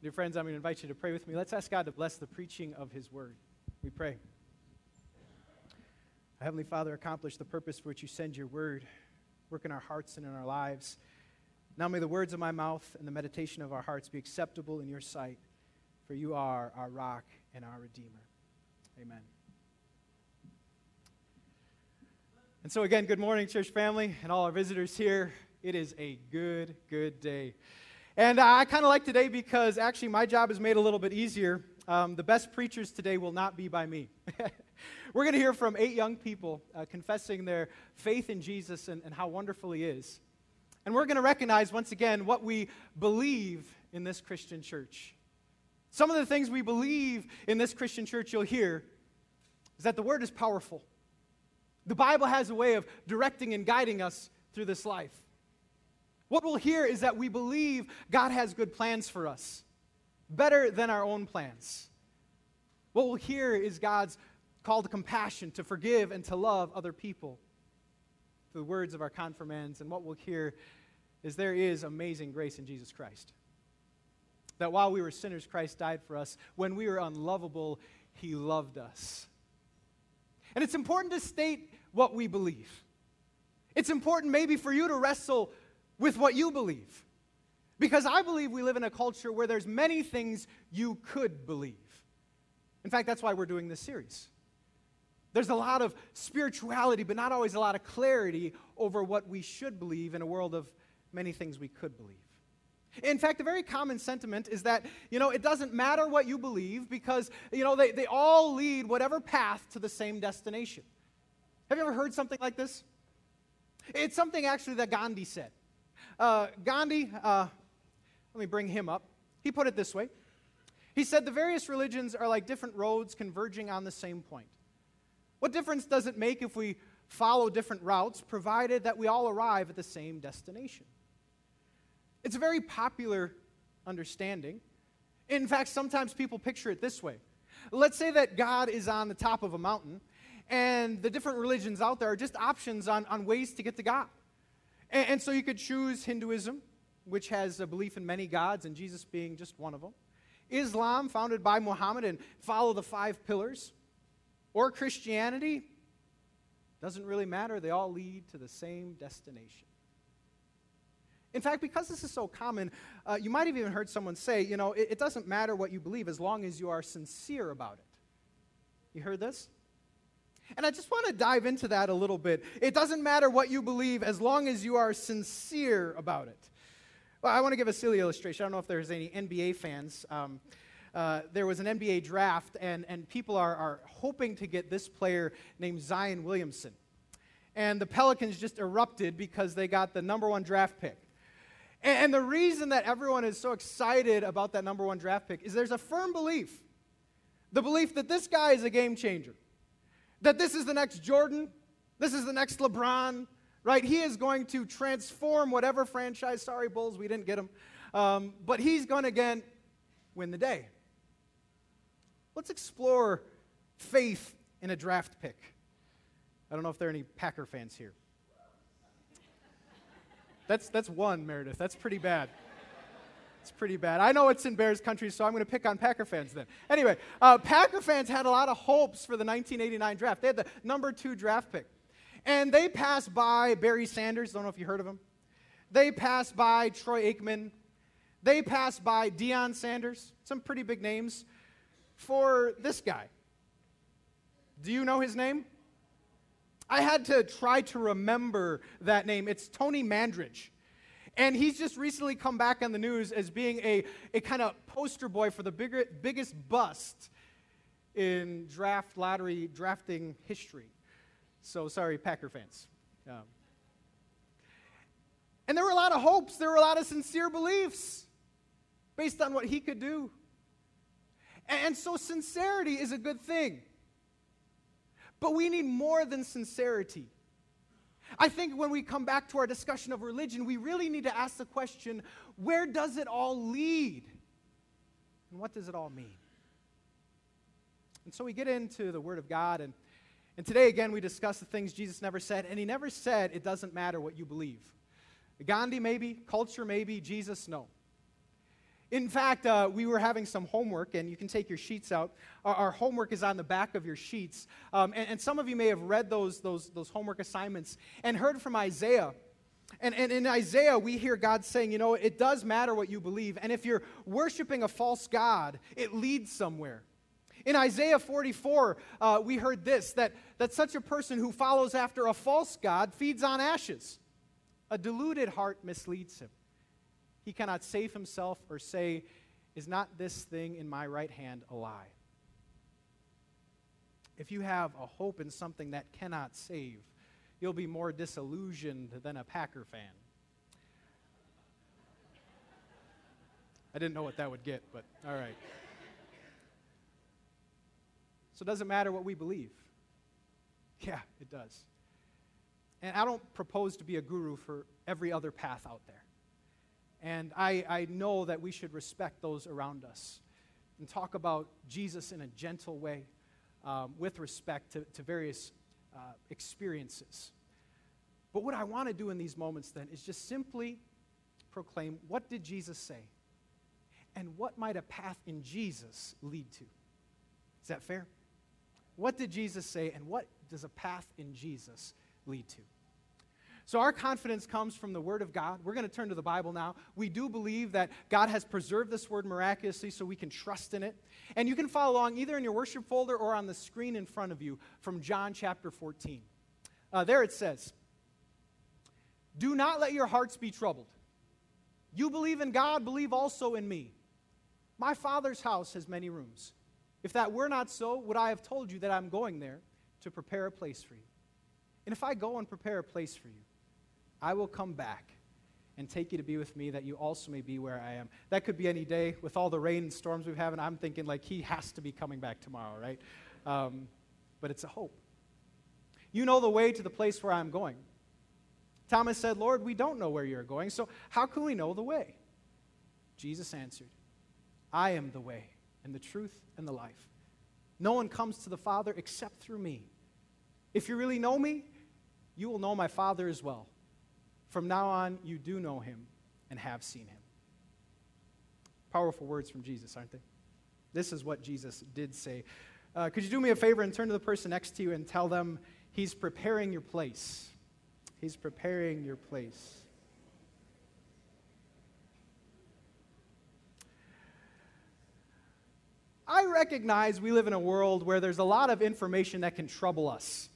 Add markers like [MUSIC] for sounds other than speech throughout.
Dear friends, I'm going to invite you to pray with me. Let's ask God to bless the preaching of His word. We pray. Heavenly Father, accomplish the purpose for which you send your word. Work in our hearts and in our lives. Now may the words of my mouth and the meditation of our hearts be acceptable in your sight, for you are our rock and our Redeemer. Amen. And so, again, good morning, church family, and all our visitors here. It is a good, good day. And I kind of like today because actually my job is made a little bit easier. Um, the best preachers today will not be by me. [LAUGHS] We're going to hear from eight young people uh, confessing their faith in Jesus and, and how wonderful He is. And we're going to recognize once again what we believe in this Christian church. Some of the things we believe in this Christian church you'll hear is that the Word is powerful. The Bible has a way of directing and guiding us through this life. What we'll hear is that we believe God has good plans for us, better than our own plans. What we'll hear is God's call to compassion, to forgive, and to love other people. The words of our confirmands, and what we'll hear is there is amazing grace in Jesus Christ. That while we were sinners, Christ died for us. When we were unlovable, He loved us. And it's important to state what we believe. It's important, maybe, for you to wrestle with what you believe. Because I believe we live in a culture where there's many things you could believe. In fact, that's why we're doing this series. There's a lot of spirituality, but not always a lot of clarity over what we should believe in a world of many things we could believe. In fact, a very common sentiment is that, you know, it doesn't matter what you believe because, you know, they, they all lead whatever path to the same destination. Have you ever heard something like this? It's something actually that Gandhi said. Uh, Gandhi, uh, let me bring him up. He put it this way He said, The various religions are like different roads converging on the same point. What difference does it make if we follow different routes, provided that we all arrive at the same destination? It's a very popular understanding. In fact, sometimes people picture it this way. Let's say that God is on the top of a mountain, and the different religions out there are just options on, on ways to get to God. And, and so you could choose Hinduism, which has a belief in many gods, and Jesus being just one of them. Islam, founded by Muhammad, and follow the five pillars. Or Christianity, doesn't really matter. They all lead to the same destination. In fact, because this is so common, uh, you might have even heard someone say, you know, it, it doesn't matter what you believe as long as you are sincere about it. You heard this? And I just want to dive into that a little bit. It doesn't matter what you believe as long as you are sincere about it. Well, I want to give a silly illustration. I don't know if there's any NBA fans. Um, uh, there was an NBA draft, and, and people are, are hoping to get this player named Zion Williamson. And the Pelicans just erupted because they got the number one draft pick. And, and the reason that everyone is so excited about that number one draft pick is there's a firm belief the belief that this guy is a game changer. That this is the next Jordan, this is the next LeBron, right? He is going to transform whatever franchise. Sorry, Bulls, we didn't get him. Um, but he's going to again win the day. Let's explore faith in a draft pick. I don't know if there are any Packer fans here. That's, that's one, Meredith. That's pretty bad. Pretty bad. I know it's in Bears country, so I'm going to pick on Packer fans then. Anyway, uh, Packer fans had a lot of hopes for the 1989 draft. They had the number two draft pick. And they passed by Barry Sanders. Don't know if you heard of him. They passed by Troy Aikman. They passed by Deion Sanders. Some pretty big names for this guy. Do you know his name? I had to try to remember that name. It's Tony Mandarich. And he's just recently come back on the news as being a, a kind of poster boy for the bigger, biggest bust in draft lottery drafting history. So sorry, Packer fans. Um, and there were a lot of hopes, there were a lot of sincere beliefs based on what he could do. And, and so sincerity is a good thing. But we need more than sincerity. I think when we come back to our discussion of religion, we really need to ask the question where does it all lead? And what does it all mean? And so we get into the Word of God, and, and today again we discuss the things Jesus never said, and he never said it doesn't matter what you believe. Gandhi, maybe, culture, maybe, Jesus, no. In fact, uh, we were having some homework, and you can take your sheets out. Our, our homework is on the back of your sheets. Um, and, and, some of you may have read those, those, those homework assignments and heard from Isaiah. And, and in Isaiah, we hear God saying, you know, it does matter what you believe. And if you're worshiping a false God, it leads somewhere. In Isaiah 44, uh, we heard this that, that such a person who follows after a false God feeds on ashes. A deluded heart misleads him. He cannot save himself or say, Is not this thing in my right hand a lie? If you have a hope in something that cannot save, you'll be more disillusioned than a Packer fan. I didn't know what that would get, but all right. So it doesn't matter what we believe. Yeah, it does. And I don't propose to be a guru for every other path out there. And I, I know that we should respect those around us and talk about Jesus in a gentle way um, with respect to, to various uh, experiences. But what I want to do in these moments then is just simply proclaim what did Jesus say? And what might a path in Jesus lead to? Is that fair? What did Jesus say, and what does a path in Jesus lead to? So, our confidence comes from the Word of God. We're going to turn to the Bible now. We do believe that God has preserved this Word miraculously so we can trust in it. And you can follow along either in your worship folder or on the screen in front of you from John chapter 14. Uh, there it says, Do not let your hearts be troubled. You believe in God, believe also in me. My Father's house has many rooms. If that were not so, would I have told you that I'm going there to prepare a place for you? And if I go and prepare a place for you, I will come back and take you to be with me that you also may be where I am. That could be any day with all the rain and storms we've had, and I'm thinking like he has to be coming back tomorrow, right? Um, but it's a hope. You know the way to the place where I'm going. Thomas said, Lord, we don't know where you're going, so how can we know the way? Jesus answered, I am the way and the truth and the life. No one comes to the Father except through me. If you really know me, you will know my Father as well. From now on, you do know him and have seen him. Powerful words from Jesus, aren't they? This is what Jesus did say. Uh, could you do me a favor and turn to the person next to you and tell them he's preparing your place? He's preparing your place. I recognize we live in a world where there's a lot of information that can trouble us.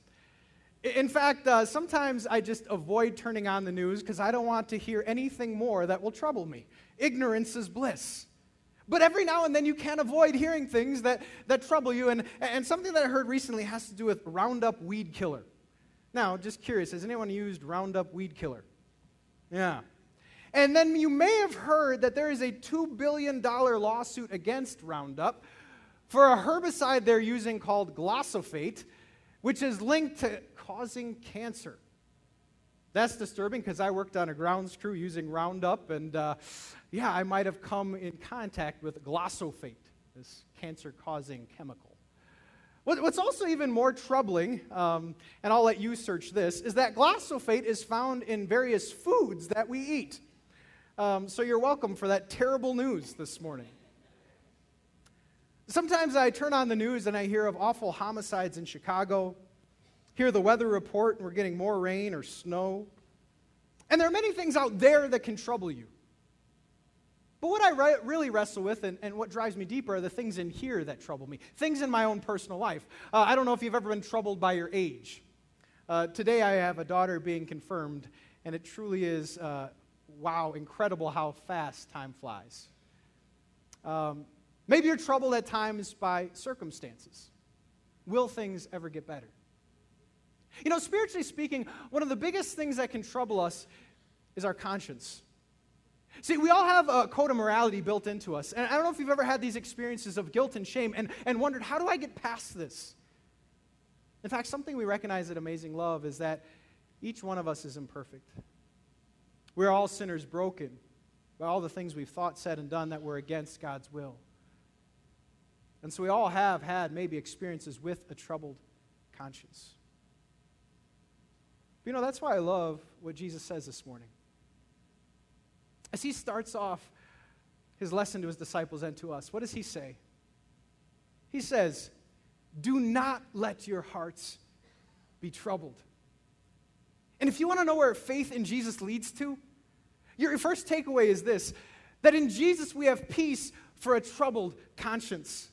In fact, uh, sometimes I just avoid turning on the news because I don't want to hear anything more that will trouble me. Ignorance is bliss. But every now and then you can't avoid hearing things that, that trouble you. And, and something that I heard recently has to do with Roundup weed killer. Now, just curious, has anyone used Roundup weed killer? Yeah. And then you may have heard that there is a $2 billion lawsuit against Roundup for a herbicide they're using called glyphosate, which is linked to causing cancer. That's disturbing because I worked on a grounds crew using Roundup, and uh, yeah, I might have come in contact with glyphosate, this cancer causing chemical. What's also even more troubling, um, and I'll let you search this, is that glyphosate is found in various foods that we eat. Um, so you're welcome for that terrible news this morning. Sometimes I turn on the news and I hear of awful homicides in Chicago, hear the weather report and we're getting more rain or snow. And there are many things out there that can trouble you. But what I re- really wrestle with and, and, what drives me deeper are the things in here that trouble me, things in my own personal life. Uh, I don't know if you've ever been troubled by your age. Uh, today I have a daughter being confirmed, and it truly is, uh, wow, incredible how fast time flies. Um, maybe you're troubled at times by circumstances. Will things ever get better? You know, spiritually speaking, one of the biggest things that can trouble us is our conscience. See, we all have a code of morality built into us. And I don't know if you've ever had these experiences of guilt and shame and, and wondered, how do I get past this? In fact, something we recognize at Amazing Love is that each one of us is imperfect. We're all sinners broken by all the things we've thought, said, and done that were against God's will. And so we all have had maybe experiences with a troubled conscience. But you know, that's why I love what Jesus says this morning. As he starts off his lesson to his disciples and to us. What does he say? He says, Do not let your hearts be troubled. And if you want to know where faith in Jesus leads to, your first takeaway is this that in Jesus we have peace for a troubled conscience.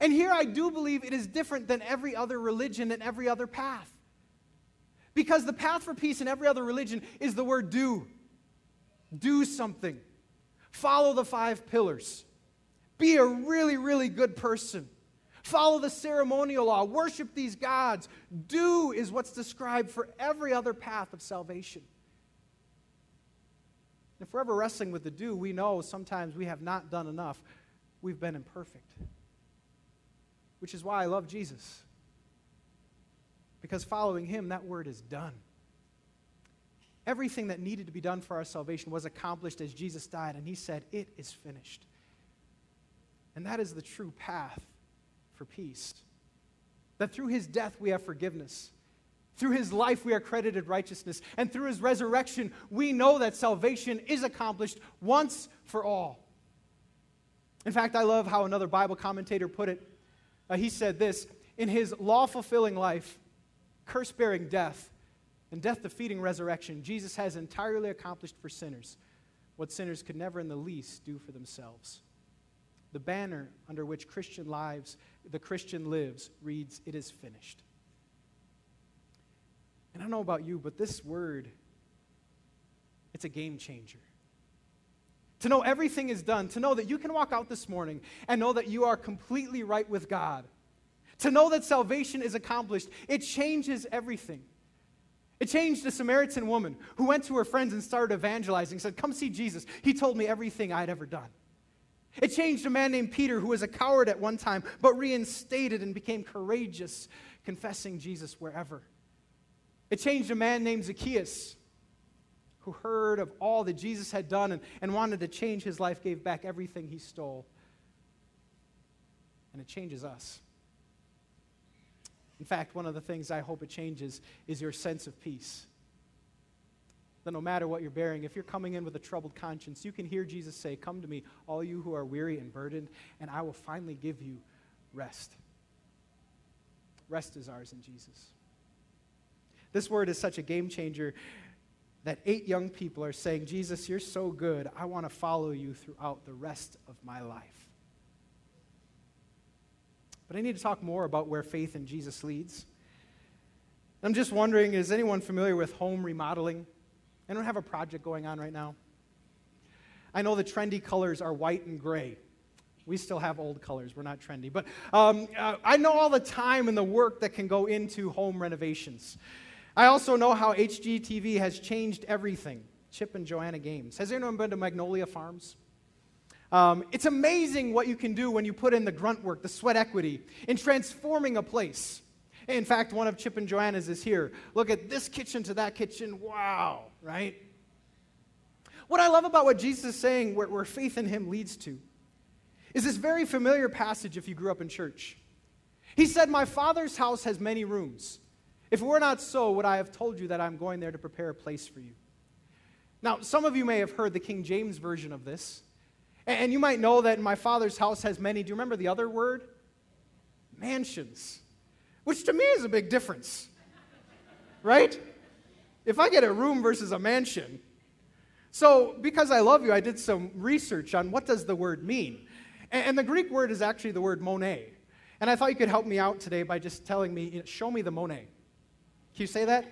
And here I do believe it is different than every other religion and every other path. Because the path for peace in every other religion is the word do. Do something. Follow the five pillars. Be a really, really good person. Follow the ceremonial law. Worship these gods. Do is what's described for every other path of salvation. If we're ever wrestling with the do, we know sometimes we have not done enough. We've been imperfect. Which is why I love Jesus. Because following him, that word is done. Everything that needed to be done for our salvation was accomplished as Jesus died, and he said, It is finished. And that is the true path for peace. That through his death we have forgiveness. Through his life we are credited righteousness. And through his resurrection we know that salvation is accomplished once for all. In fact, I love how another Bible commentator put it. Uh, he said this In his law fulfilling life, curse bearing death, and death defeating resurrection, Jesus has entirely accomplished for sinners what sinners could never in the least do for themselves. The banner under which Christian lives, the Christian lives, reads, It is finished. And I don't know about you, but this word, it's a game changer. To know everything is done, to know that you can walk out this morning and know that you are completely right with God, to know that salvation is accomplished, it changes everything. It changed a Samaritan woman who went to her friends and started evangelizing, said, Come see Jesus. He told me everything I'd ever done. It changed a man named Peter who was a coward at one time, but reinstated and became courageous, confessing Jesus wherever. It changed a man named Zacchaeus who heard of all that Jesus had done and, and wanted to change his life, gave back everything he stole. And it changes us. In fact, one of the things I hope it changes is your sense of peace that no matter what you're bearing, if you're coming in with a troubled conscience, you can hear Jesus say, Come to me, all you who are weary and burdened, and I will finally give you rest. Rest is ours in Jesus. This word is such a game changer that eight young people are saying, Jesus, you're so good. I want to follow you throughout the rest of my life. But I need to talk more about where faith in Jesus leads. I'm just wondering is anyone familiar with home remodeling? I don't have a project going on right now? I know the trendy colors are white and gray. We still have old colors. We're not trendy. But um, uh, I know all the time and the work that can go into home renovations. I also know how HGTV has changed everything. Chip and Joanna Gaines. Has anyone been to Magnolia Farms? Um, it's amazing what you can do when you put in the grunt work, the sweat equity, in transforming a place. In fact, one of Chip and Joanna's is here. Look at this kitchen to that kitchen. Wow, right? What I love about what Jesus is saying, where, where faith in him leads to, is this very familiar passage if you grew up in church. He said, My father's house has many rooms. If it were not so, would I have told you that I'm going there to prepare a place for you? Now, some of you may have heard the King James version of this. And you might know that my father's house has many. Do you remember the other word? Mansions which to me is a big difference. right? If I get a room versus a mansion. So, because I love you, I did some research on what does the word mean. And, the Greek word is actually the word monet. And I thought you could help me out today by just telling me, show me the monet. Can you say that?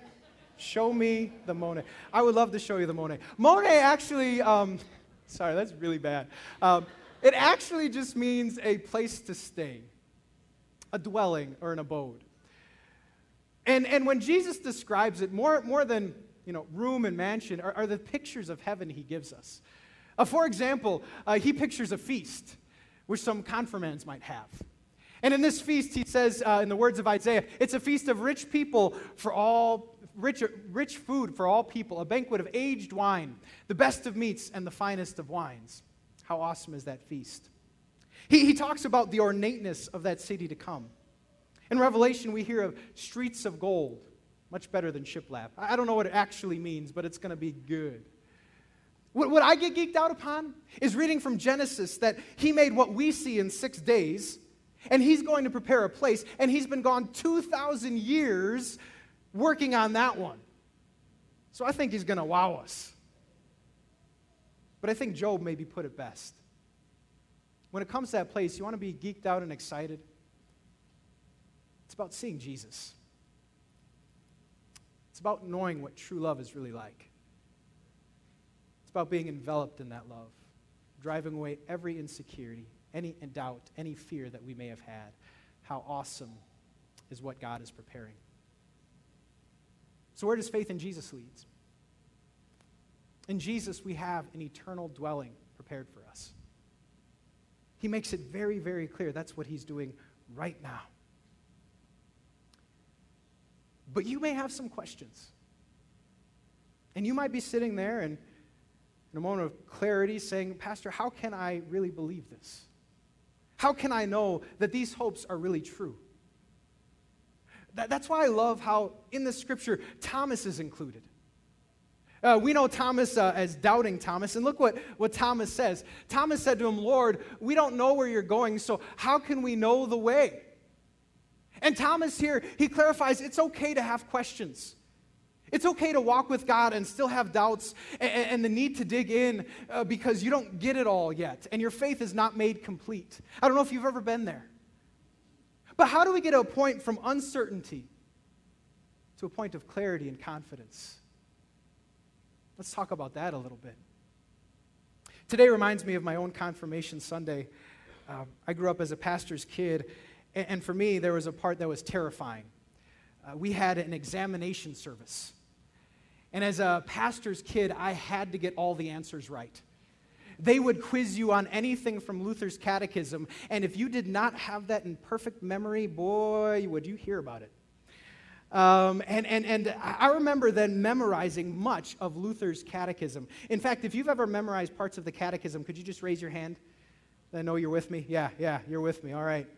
Show me the Monet. I would love to show you the Monet. Monet actually, um, sorry, that's really bad. Um, it actually just means a place to stay, a dwelling or an abode. And, and when Jesus describes it, more, more than you know, room and mansion, are, are the pictures of heaven he gives us. Uh, for example, uh, he pictures a feast, which some confirmands might have. And in this feast, he says, uh, in the words of Isaiah, it's a feast of rich people for all, rich, rich food for all people, a banquet of aged wine, the best of meats and the finest of wines. How awesome is that feast? He, he talks about the ornateness of that city to come. In Revelation, we hear of streets of gold, much better than shiplap. I don't know what it actually means, but it's going to be good. What, what I get geeked out upon is reading from Genesis that he made what we see in six days, and he's going to prepare a place, and he's been gone 2,000 years working on that one. So I think he's going to wow us. But I think Job maybe put it best. When it comes to that place, you want to be geeked out and excited? It's about seeing Jesus. It's about knowing what true love is really like It's about being enveloped in that love, driving away every insecurity, any doubt, any fear that we may have had. How awesome is what God is preparing. So, where does faith in Jesus lead? In Jesus, we have an eternal dwelling prepared for us. He makes it very, very clear that's what he's doing right now. But you may have some questions. And you might be sitting there and in a moment of clarity, saying, Pastor, how can I really believe this? How can I know that these hopes are really true? That, that's why I love how in the scripture Thomas is included. Uh, we know Thomas uh, as doubting Thomas, and look what, what Thomas says. Thomas said to him, Lord, we don't know where you're going, so how can we know the way? And Thomas here, he clarifies it's okay to have questions. It's okay to walk with God and still have doubts and, and the need to dig in uh, because you don't get it all yet and your faith is not made complete. I don't know if you've ever been there. But how do we get to a point from uncertainty to a point of clarity and confidence? Let's talk about that a little bit. Today reminds me of my own confirmation Sunday. Uh, I grew up as a pastor's kid, and, and, for me, there was a part that was terrifying. Uh, we had an examination service. And as a pastor's kid, I had to get all the answers right. They would quiz you on anything from Luther's catechism, and if you did not have that in perfect memory, boy, would you hear about it. Um, and, and, and I remember then memorizing much of Luther's catechism. In fact, if you've ever memorized parts of the catechism, could you just raise your hand? I know you're with me. Yeah, yeah, you're with me. All right.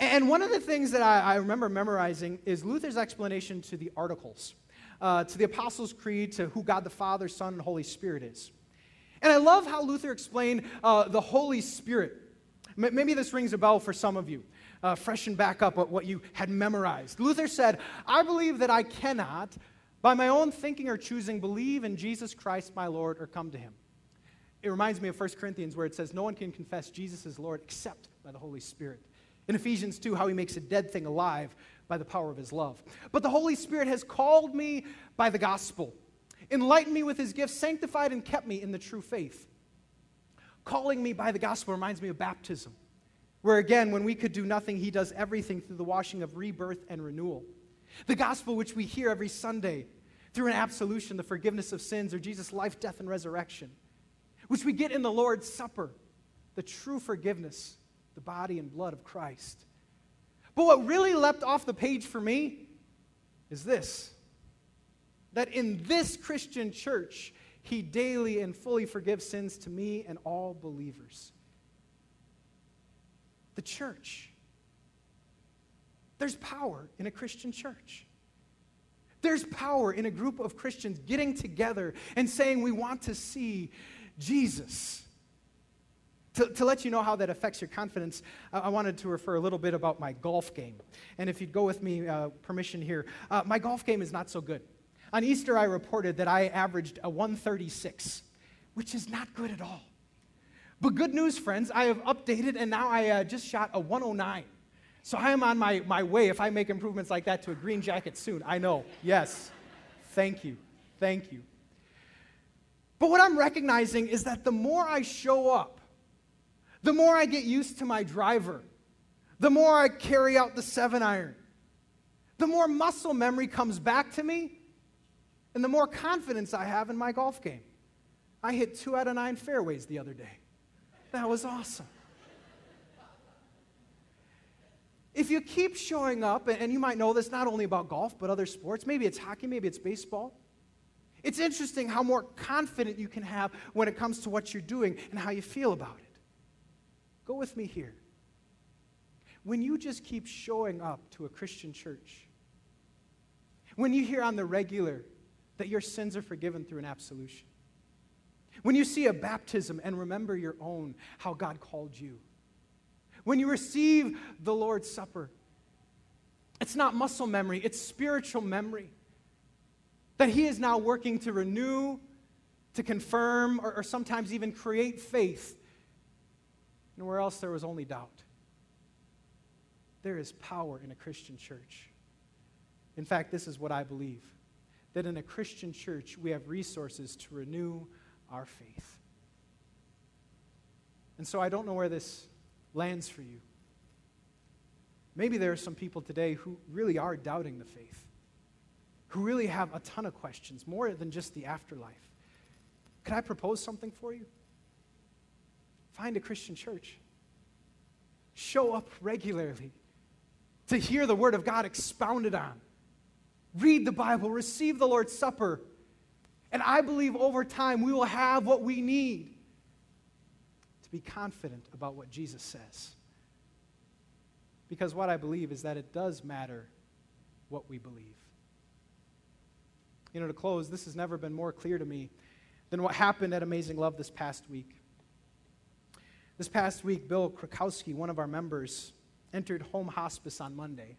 And one of the things that I, I remember memorizing is Luther's explanation to the articles uh, to the Apostles' Creed, to who God the Father, Son, and Holy Spirit is. And I love how Luther explained uh, the Holy Spirit. M- maybe this rings a bell for some of you. Uh, freshen back up what you had memorized. Luther said, I believe that I cannot, by my own thinking or choosing, believe in Jesus Christ my Lord or come to him. It reminds me of 1 Corinthians where it says, No one can confess Jesus is Lord except by the Holy Spirit. In Ephesians 2, how he makes a dead thing alive by the power of his love. But the Holy Spirit has called me by the gospel, enlightened me with his gifts, sanctified and kept me in the true faith. Calling me by the gospel reminds me of baptism, where again, when we could do nothing, he does everything through the washing of rebirth and renewal. The gospel, which we hear every Sunday through an absolution, the forgiveness of sins, or Jesus' life, death, and resurrection, which we get in the Lord's Supper, the true forgiveness, the body and blood of Christ. But what really leapt off the page for me is this that in this Christian church, he daily and fully forgives sins to me and all believers. The church. There's power in a Christian church. There's power in a group of Christians getting together and saying, We want to see Jesus. To, to let you know how that affects your confidence, I, I wanted to refer a little bit about my golf game. And if you'd go with me, uh, permission here, uh, my golf game is not so good. On Easter, I reported that I averaged a 136, which is not good at all. But good news, friends, I have updated and now I uh, just shot a 109. So I am on my, my way if I make improvements like that to a green jacket soon. I know. Yes. Thank you. Thank you. But what I'm recognizing is that the more I show up, the more I get used to my driver, the more I carry out the seven iron, the more muscle memory comes back to me, and the more confidence I have in my golf game. I hit two out of nine fairways the other day. That was awesome. If you keep showing up, and you might know this not only about golf, but other sports, maybe it's hockey, maybe it's baseball. It's interesting how more confident you can have when it comes to what you're doing and how you feel about it. Go with me here. When you just keep showing up to a Christian church, when you hear on the regular that your sins are forgiven through an absolution, When you see a baptism and remember your own, how God called you. When you receive the Lord's Supper, it's not muscle memory, it's spiritual memory. That He is now working to renew, to confirm, or, or sometimes even create faith. And where else there was only doubt. There is power in a Christian church. In fact, this is what I believe that in a Christian church, we have resources to renew our faith. And so I don't know where this lands for you. Maybe there are some people today who really are doubting the faith, who really have a ton of questions, more than just the afterlife. Could I propose something for you? Find a Christian church. Show up regularly to hear the Word of God expounded on. Read the Bible, receive the Lord's Supper. And I believe over time we will have what we need to be confident about what Jesus says. Because what I believe is that it does matter what we believe. You know, to close, this has never been more clear to me than what happened at Amazing Love this past week. This past week, Bill Krakowski, one of our members, entered home hospice on Monday.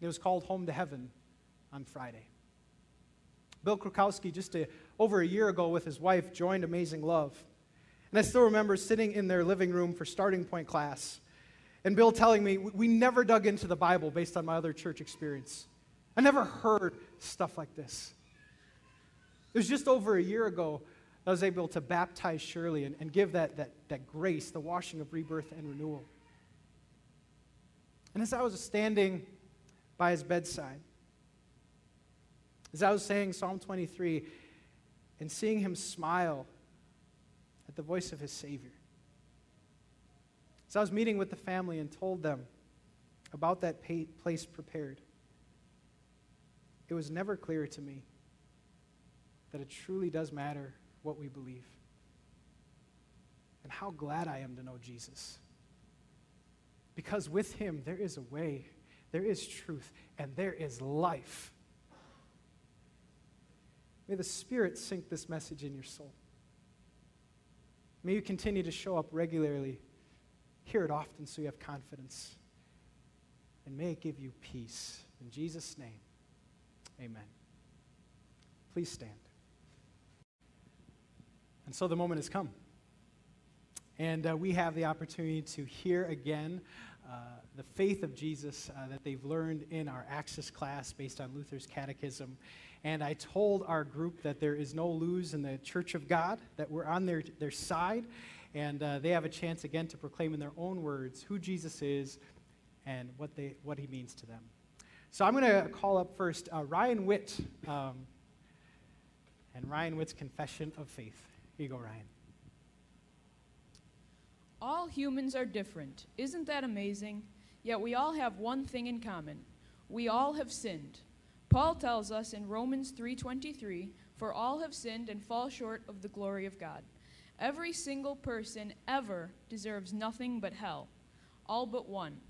It was called Home to Heaven on Friday. Bill Krakowski, just a, over a year ago with his wife, joined Amazing Love. And I still remember sitting in their living room for starting point class and Bill telling me, we never dug into the Bible based on my other church experience. I never heard stuff like this. It was just over a year ago I was able to baptize Shirley and, and give that, that, that grace, the washing of rebirth and renewal. And as I was standing by his bedside, as I was saying Psalm 23 and seeing him smile at the voice of his Savior, so I was meeting with the family and told them about that place prepared. It was never clear to me that it truly does matter what we believe. And how glad I am to know Jesus. Because with him, there is a way, there is truth, and there is life. May the Spirit sink this message in your soul. May you continue to show up regularly Hear it often so you have confidence. And may it give you peace. In Jesus' name, amen. Please stand. And so the moment has come. And uh, we have the opportunity to hear again uh, the faith of Jesus uh, that they've learned in our Access class based on Luther's Catechism. And I told our group that there is no lose in the Church of God, that we're on their, their side, and uh, they have a chance again to proclaim in their own words who Jesus is and what, they, what he means to them. So I'm going to call up first uh, Ryan Witt um, and Ryan Witt's Confession of Faith. Here you go, Ryan. All humans are different. Isn't that amazing? Yet we all have one thing in common. We all have sinned. Paul tells us in Romans 3:23, "For all have sinned and fall short of the glory of God." Every single person ever deserves nothing but hell, all but one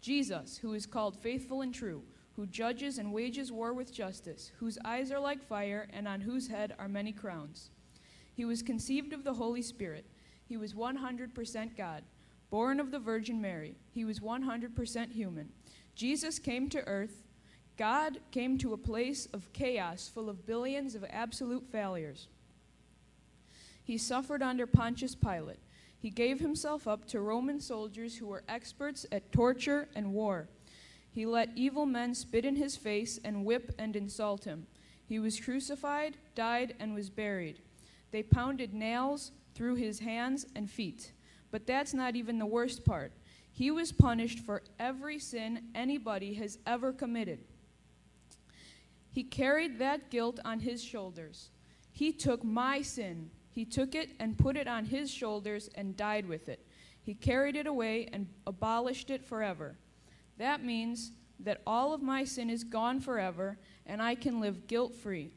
Jesus, who is called faithful and true, who judges and wages war with justice, whose eyes are like fire, and on whose head are many crowns. He was conceived of the Holy Spirit. He was 100% God, born of the Virgin Mary. He was 100% human. Jesus came to earth. God came to a place of chaos full of billions of absolute failures. He suffered under Pontius Pilate. He gave himself up to Roman soldiers who were experts at torture and war. He let evil men spit in his face and whip and insult him. He was crucified, died, and was buried. They pounded nails through his hands and feet. But that's not even the worst part. He was punished for every sin anybody has ever committed. He carried that guilt on his shoulders. He took my sin, he took it and put it on his shoulders and died with it. He carried it away and abolished it forever. That means that all of my sin is gone forever and I can live guilt free.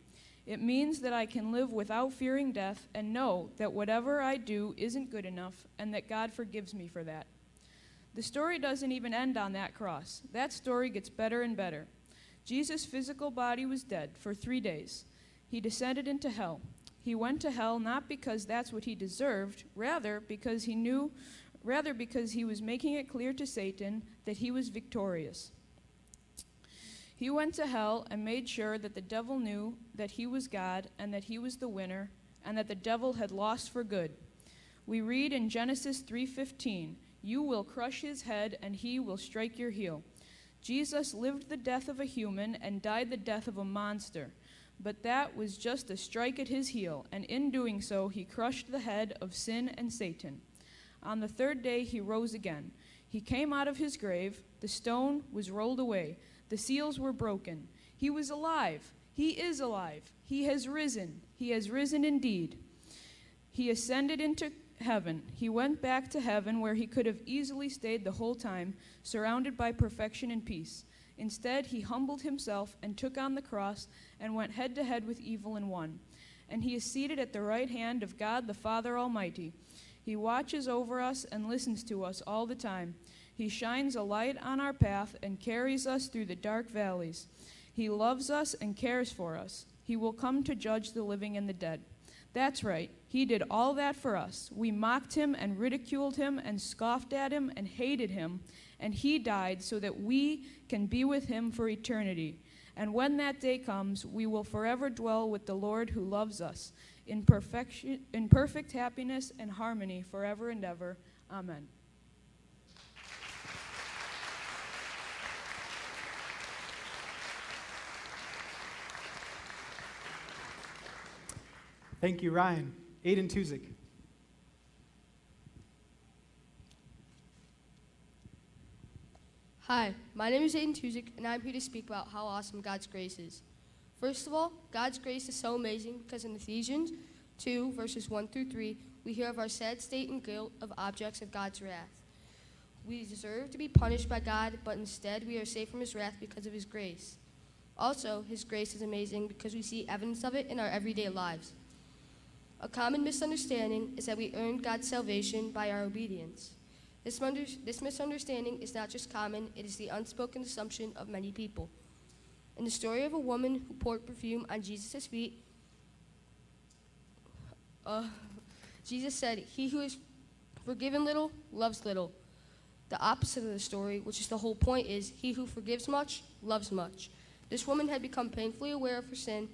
It means that I can live without fearing death and know that whatever I do isn't good enough and that God forgives me for that. The story doesn't even end on that cross. That story gets better and better. Jesus' physical body was dead for three days. He descended into hell. He went to hell not because that's what he deserved, rather because he knew rather because he was making it clear to Satan that he was victorious. He went to hell and made sure that the devil knew that he was God and that he was the winner and that the devil had lost for good. We read in Genesis 3:15, "You will crush his head and he will strike your heel." Jesus lived the death of a human and died the death of a monster. But that was just a strike at his heel, and in doing so, he crushed the head of sin and Satan. On the third day, he rose again. He came out of his grave, the stone was rolled away, the seals were broken. He was alive. He is alive. He has risen. He has risen indeed. He ascended into heaven. He went back to heaven where he could have easily stayed the whole time, surrounded by perfection and peace. Instead, he humbled himself and took on the cross and went head to head with evil and won. And he is seated at the right hand of God the Father Almighty. He watches over us and listens to us all the time. He shines a light on our path and carries us through the dark valleys. He loves us and cares for us. He will come to judge the living and the dead. That's right. He did all that for us. We mocked him and ridiculed him and scoffed at him and hated him, and he died so that we can be with him for eternity. And when that day comes, we will forever dwell with the Lord who loves us in, perfection, in perfect happiness and harmony forever and ever. Amen. Thank you, Ryan. Aiden Tuzik. Hi, my name is Aiden Tuzik, and I'm here to speak about how awesome God's grace is. First of all, God's grace is so amazing because in Ephesians 2, verses 1 through 3, we hear of our sad state and guilt of objects of God's wrath. We deserve to be punished by God, but instead we are saved from his wrath because of his grace. Also, his grace is amazing because we see evidence of it in our everyday lives. A common misunderstanding is that we earn God's salvation by our obedience. This, this misunderstanding is not just common, it is the unspoken assumption of many people. In the story of a woman who poured perfume on Jesus' feet, uh, Jesus said, He who is forgiven little loves little. The opposite of the story, which is the whole point, is he who forgives much loves much. This woman had become painfully aware of her sin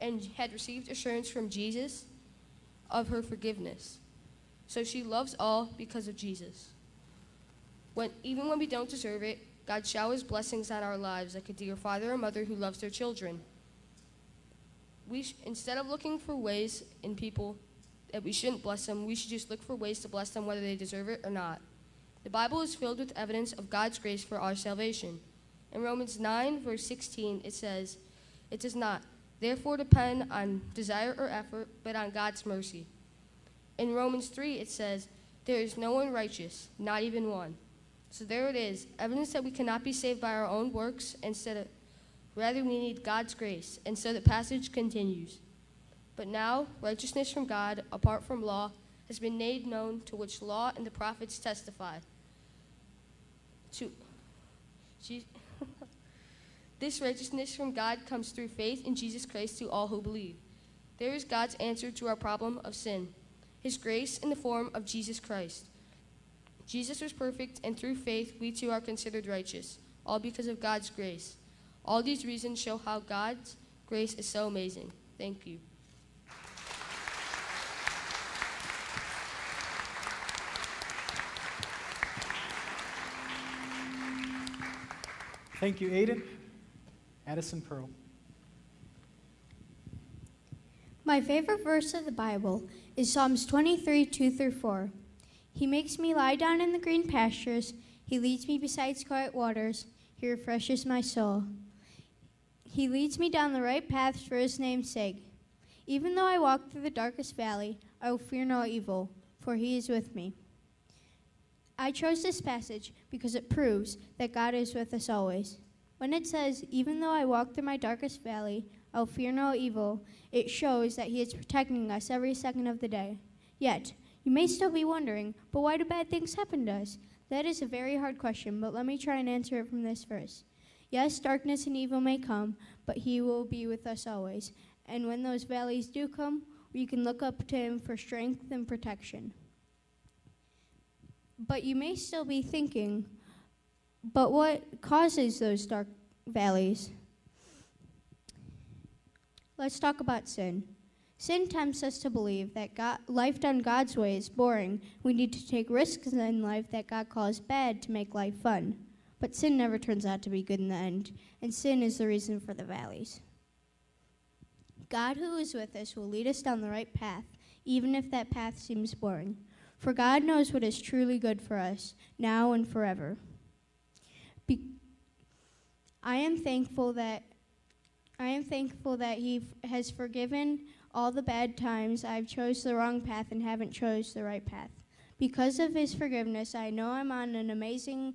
and had received assurance from Jesus of her forgiveness. So she loves all because of Jesus. When, even when we don't deserve it, God showers blessings on our lives like a dear father or mother who loves their children. We sh- instead of looking for ways in people that we shouldn't bless them, we should just look for ways to bless them whether they deserve it or not. The Bible is filled with evidence of God's grace for our salvation. In Romans 9, verse 16, it says, It does not, therefore, depend on desire or effort, but on God's mercy. In Romans 3, it says, There is no one righteous, not even one. So there it is, evidence that we cannot be saved by our own works, instead of, rather we need God's grace. And so the passage continues. But now, righteousness from God, apart from law, has been made known, to which law and the prophets testify. To, this righteousness from God comes through faith in Jesus Christ to all who believe. There is God's answer to our problem of sin, His grace in the form of Jesus Christ. Jesus was perfect, and through faith, we too are considered righteous, all because of God's grace. All these reasons show how God's grace is so amazing. Thank you. Thank you, Aiden. Addison Pearl. My favorite verse of the Bible is Psalms 23 2 through 4. He makes me lie down in the green pastures. He leads me beside quiet waters. He refreshes my soul. He leads me down the right paths for his name's sake. Even though I walk through the darkest valley, I will fear no evil, for he is with me. I chose this passage because it proves that God is with us always. When it says, Even though I walk through my darkest valley, I'll fear no evil, it shows that He is protecting us every second of the day. Yet, you may still be wondering, but why do bad things happen to us? That is a very hard question, but let me try and answer it from this verse. Yes, darkness and evil may come, but He will be with us always. And when those valleys do come, you can look up to Him for strength and protection. But you may still be thinking, but what causes those dark valleys? Let's talk about sin. Sin tempts us to believe that God, life done God's way is boring. We need to take risks in life that God calls bad to make life fun. But sin never turns out to be good in the end, and sin is the reason for the valleys. God, who is with us, will lead us down the right path, even if that path seems boring. For God knows what is truly good for us, now and forever. Be- I am thankful that I am thankful that He f- has forgiven all the bad times I've chose the wrong path and haven't chose the right path. Because of His forgiveness, I know I'm on an amazing,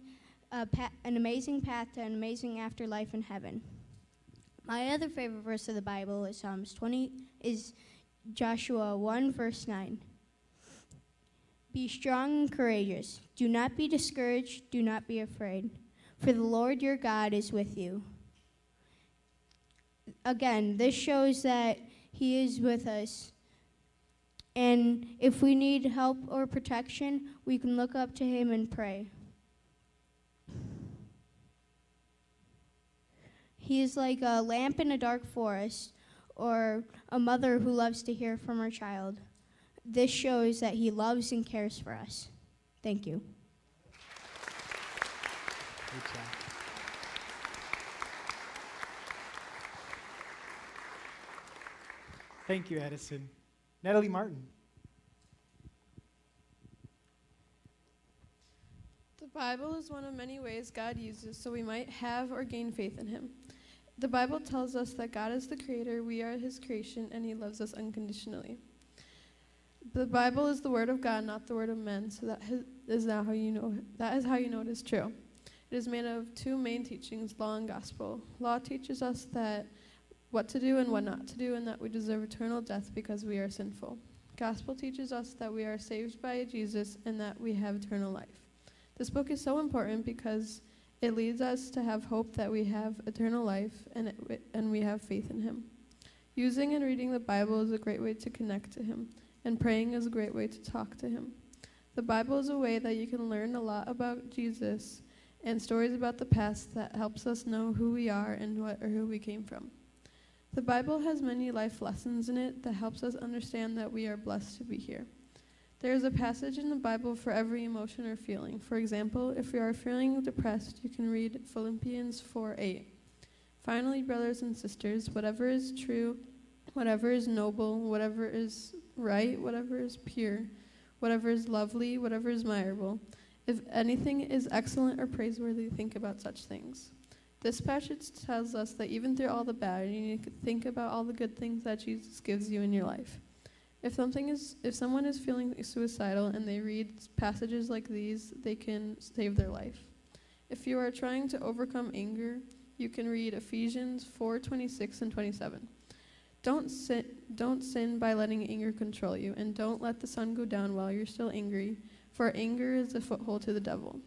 uh, pa- an amazing path to an amazing afterlife in heaven. My other favorite verse of the Bible is Psalms 20 is Joshua 1 verse 9. Be strong and courageous. Do not be discouraged, do not be afraid, for the Lord your God is with you. Again, this shows that he is with us. And if we need help or protection, we can look up to him and pray. He is like a lamp in a dark forest or a mother who loves to hear from her child. This shows that he loves and cares for us. Thank you. Good job. Thank you, Addison. Natalie Martin. The Bible is one of many ways God uses so we might have or gain faith in Him. The Bible tells us that God is the creator, we are His creation, and He loves us unconditionally. The Bible is the word of God, not the word of men, so that is now how you know that is how you know it is true. It is made of two main teachings, law and gospel. Law teaches us that what to do and what not to do, and that we deserve eternal death because we are sinful. Gospel teaches us that we are saved by Jesus and that we have eternal life. This book is so important because it leads us to have hope that we have eternal life and, it, and we have faith in Him. Using and reading the Bible is a great way to connect to Him, and praying is a great way to talk to Him. The Bible is a way that you can learn a lot about Jesus and stories about the past that helps us know who we are and what or who we came from. The Bible has many life lessons in it that helps us understand that we are blessed to be here. There is a passage in the Bible for every emotion or feeling. For example, if you are feeling depressed, you can read Philippians 4 8. Finally, brothers and sisters, whatever is true, whatever is noble, whatever is right, whatever is pure, whatever is lovely, whatever is admirable, if anything is excellent or praiseworthy, think about such things. This passage tells us that even through all the bad, you need to think about all the good things that Jesus gives you in your life. If something is if someone is feeling suicidal and they read passages like these, they can save their life. If you are trying to overcome anger, you can read Ephesians 4:26 and 27. Don't sin, don't sin by letting anger control you, and don't let the sun go down while you're still angry, for anger is a foothold to the devil.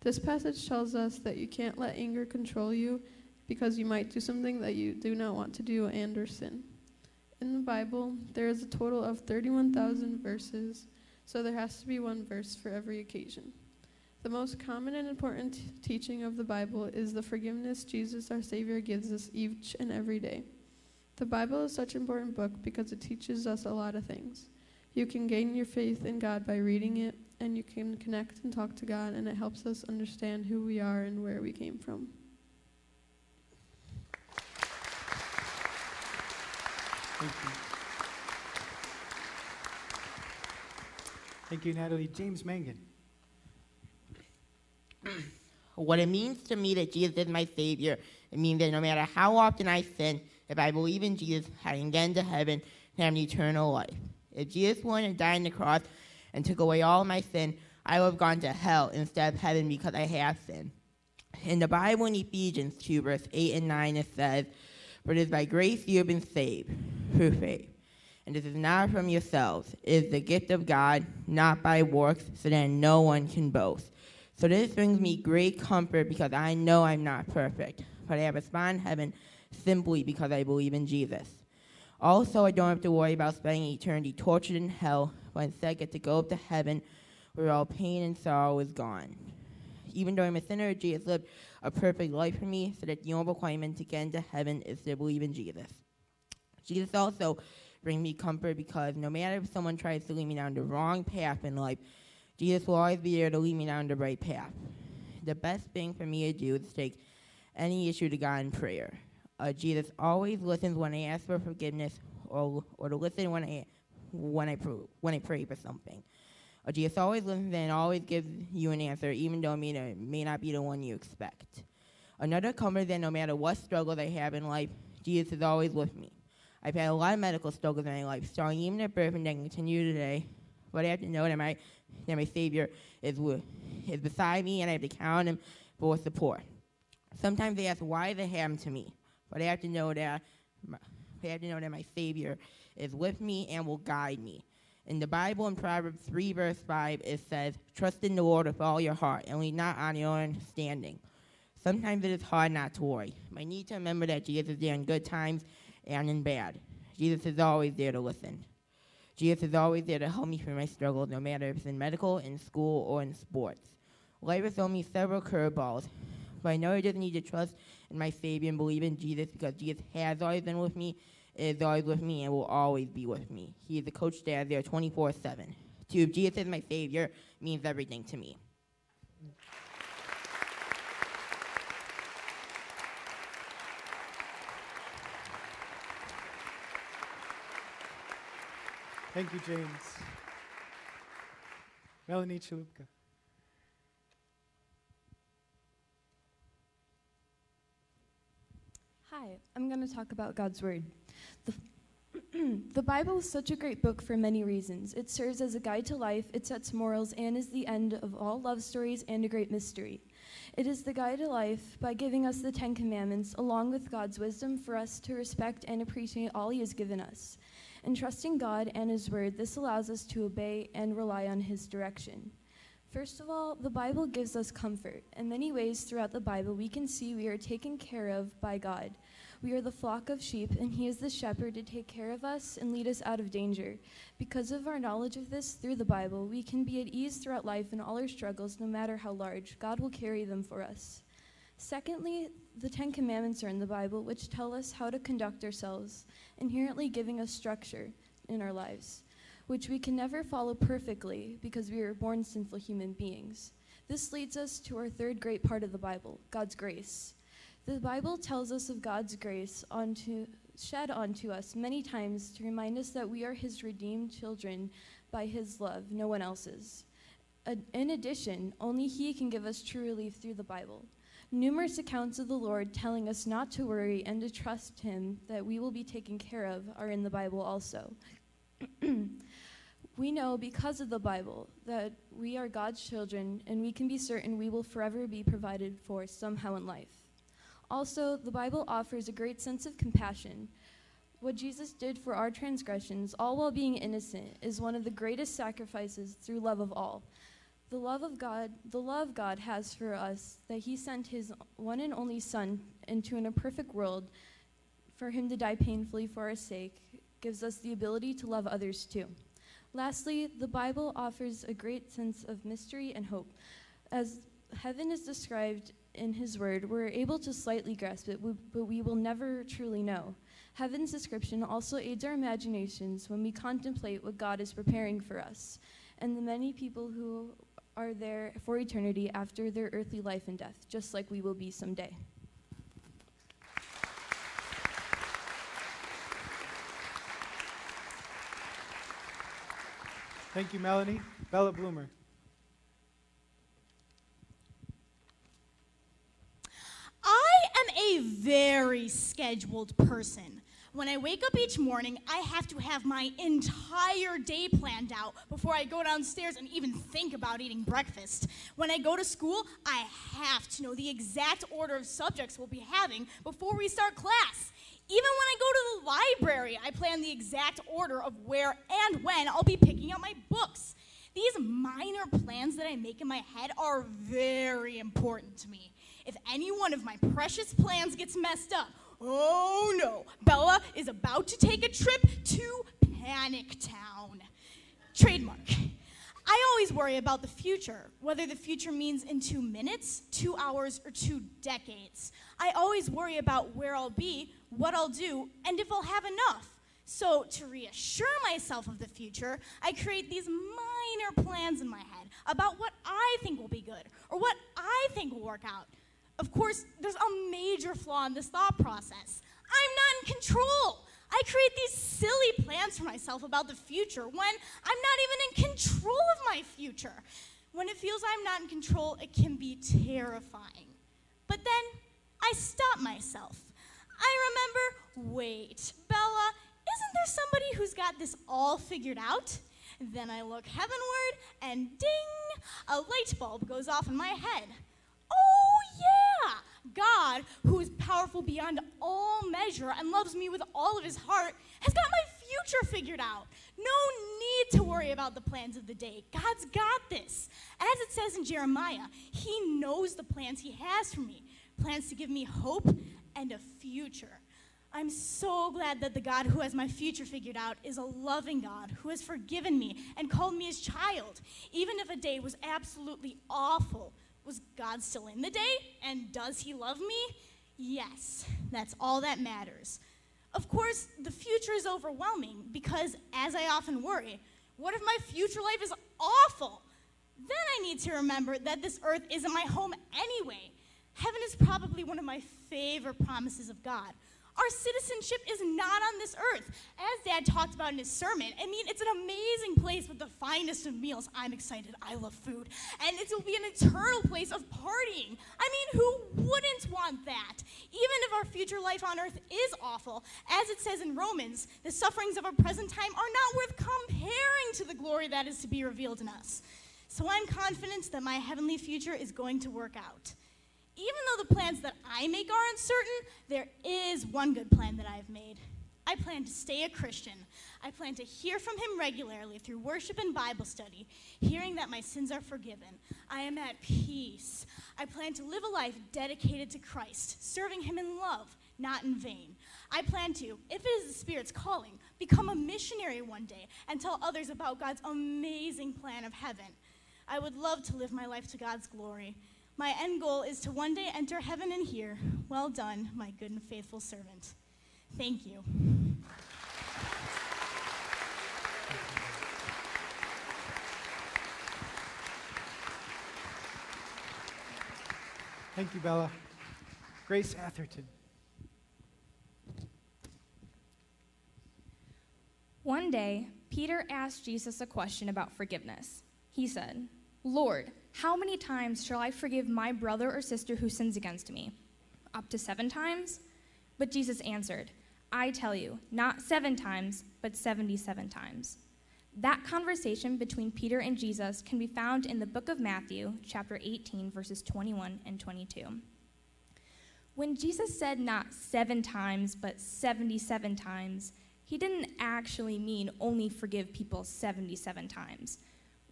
This passage tells us that you can't let anger control you because you might do something that you do not want to do and or sin. In the Bible, there is a total of 31,000 verses, so there has to be one verse for every occasion. The most common and important teaching of the Bible is the forgiveness Jesus our Savior gives us each and every day. The Bible is such an important book because it teaches us a lot of things. You can gain your faith in God by reading it, and you can connect and talk to God, and it helps us understand who we are and where we came from. Thank you. Thank you, Natalie. James Mangan. [CLEARS THROAT] What it means to me that Jesus is my Savior, it means that no matter how often I sin, if I believe in Jesus, I can get into heaven and have an eternal life. If Jesus went and died on the cross and took away all my sin, I would have gone to hell instead of heaven because I have sinned. In the Bible in Ephesians 2, verse 8 and 9, it says, For it is by grace you have been saved, through faith. And this is not from yourselves. It is the gift of God, not by works, so that no one can boast. So this brings me great comfort because I know I'm not perfect, but I have a spot in heaven simply because I believe in Jesus. Also, I don't have to worry about spending eternity tortured in hell, instead I get to go up to heaven where all pain and sorrow is gone. Even though I'm a Jesus lived a perfect life for me, so that the only requirement to get into heaven is to believe in Jesus. Jesus also brings me comfort because no matter if someone tries to lead me down the wrong path in life, Jesus will always be there to lead me down the right path. The best thing for me to do is take any issue to God in prayer. Uh, Jesus always listens when I ask for forgiveness, or or to listen when I when I pr- when I pray for something. Jesus always listens and always gives you an answer, even though it may, not- be the one you expect. Another comfort is that no matter what struggles I have in life, Jesus is always with me. I've had a lot of medical struggles in my life, starting even at birth and then continue today. But I have to know that my that my Savior is is beside me, and I have to count Him for support. Sometimes they ask why they happen to me, but I have to know that I have to know that my Savior is with me and will guide me. In the Bible, in Proverbs 3, verse 5, it says, Trust in the Lord with all your heart, and lean not on your own understanding. Sometimes it is hard not to worry. I need to remember that Jesus is there in good times and in bad. Jesus is always there to listen. Jesus is always there to help me through my struggles, no matter if it's in medical, in school, or in sports. Life has thrown me several curveballs, but I know I just need to trust in my Savior and believe in Jesus because Jesus has always been with me, is always with me, and will always be with me. He is the coach is there 24 7. To if Jesus is my Savior means everything to me. Thank you, James. Melanie Chalupka. Hi, I'm going to talk about God's Word. The, [CLEARS THROAT] the Bible is such a great book for many reasons. It serves as a guide to life, it sets morals, and is the end of all love stories and a great mystery. It is the guide to life by giving us the Ten Commandments, along with God's wisdom for us to respect and appreciate all He has given us. In trusting God and His Word, this allows us to obey and rely on His direction. First of all, the Bible gives us comfort. In many ways throughout the Bible, we can see we are taken care of by God. We are the flock of sheep, and He is the shepherd to take care of us and lead us out of danger. Because of our knowledge of this through the Bible, we can be at ease throughout life and all our struggles, no matter how large. God will carry them for us. Secondly, the Ten Commandments are in the Bible, which tell us how to conduct ourselves, inherently giving us structure in our lives, which we can never follow perfectly because we are born sinful human beings. This leads us to our third great part of the Bible God's grace. The Bible tells us of God's grace onto, shed onto us many times to remind us that we are His redeemed children by His love, no one else's. In addition, only He can give us true relief through the Bible. Numerous accounts of the Lord telling us not to worry and to trust Him that we will be taken care of are in the Bible also. [CLEARS THROAT] we know because of the Bible that we are God's children and we can be certain we will forever be provided for somehow in life. Also, the Bible offers a great sense of compassion. What Jesus did for our transgressions, all while being innocent, is one of the greatest sacrifices through love of all. The love of God, the love God has for us, that He sent His one and only Son into an imperfect world for Him to die painfully for our sake, gives us the ability to love others too. Lastly, the Bible offers a great sense of mystery and hope. As heaven is described in His Word, we're able to slightly grasp it, but we will never truly know. Heaven's description also aids our imaginations when we contemplate what God is preparing for us and the many people who are there for eternity after their earthly life and death, just like we will be someday. Thank you, Melanie. Bella Bloomer. I am very scheduled person. When I wake up each morning, I have to have my entire day planned out before I go downstairs and even think about eating breakfast. When I go to school, I have to know the exact order of subjects we'll be having before we start class. Even when I go to the library, I plan the exact order of where and when I'll be picking up my books. These minor plans that I make in my head are very important to me. If any one of my precious plans gets messed up, Oh no, Bella is about to take a trip to Panic Town. Trademark. I always worry about the future, whether the future means in two minutes, two hours, or two decades. I always worry about where I'll be, what I'll do, and if I'll have enough. So, to reassure myself of the future, I create these minor plans in my head about what I think will be good or what I think will work out. Of course, there's a major flaw in this thought process. I'm not in control. I create these silly plans for myself about the future when I'm not even in control of my future. When it feels I'm not in control, it can be terrifying. But then I stop myself. I remember wait, Bella, isn't there somebody who's got this all figured out? Then I look heavenward, and ding, a light bulb goes off in my head. Oh, yeah! God, who is powerful beyond all measure and loves me with all of his heart, has got my future figured out. No need to worry about the plans of the day. God's got this. As it says in Jeremiah, he knows the plans he has for me plans to give me hope and a future. I'm so glad that the God who has my future figured out is a loving God who has forgiven me and called me his child. Even if a day was absolutely awful, was God still in the day? And does he love me? Yes, that's all that matters. Of course, the future is overwhelming because, as I often worry, what if my future life is awful? Then I need to remember that this earth isn't my home anyway. Heaven is probably one of my favorite promises of God. Our citizenship is not on this earth. As Dad talked about in his sermon, I mean, it's an amazing place with the finest of meals. I'm excited. I love food. And it will be an eternal place of partying. I mean, who wouldn't want that? Even if our future life on earth is awful, as it says in Romans, the sufferings of our present time are not worth comparing to the glory that is to be revealed in us. So I'm confident that my heavenly future is going to work out even though the plans that I make are uncertain, there is one good plan that I have made. I plan to stay a Christian. I plan to hear from Him regularly through worship and Bible study, hearing that my sins are forgiven. I am at peace. I plan to live a life dedicated to Christ, serving Him in love, not in vain. I plan to, if it is the Spirit's calling, become a missionary one day and tell others about God's amazing plan of heaven. I would love to live my life to God's glory. My end goal is to one day enter heaven and hear, Well done, my good and faithful servant. Thank you. Thank you, Bella. Grace Atherton. One day, Peter asked Jesus a question about forgiveness. He said, Lord, how many times shall I forgive my brother or sister who sins against me? Up to seven times? But Jesus answered, I tell you, not seven times, but 77 times. That conversation between Peter and Jesus can be found in the book of Matthew, chapter 18, verses 21 and 22. When Jesus said not seven times, but 77 times, he didn't actually mean only forgive people 77 times.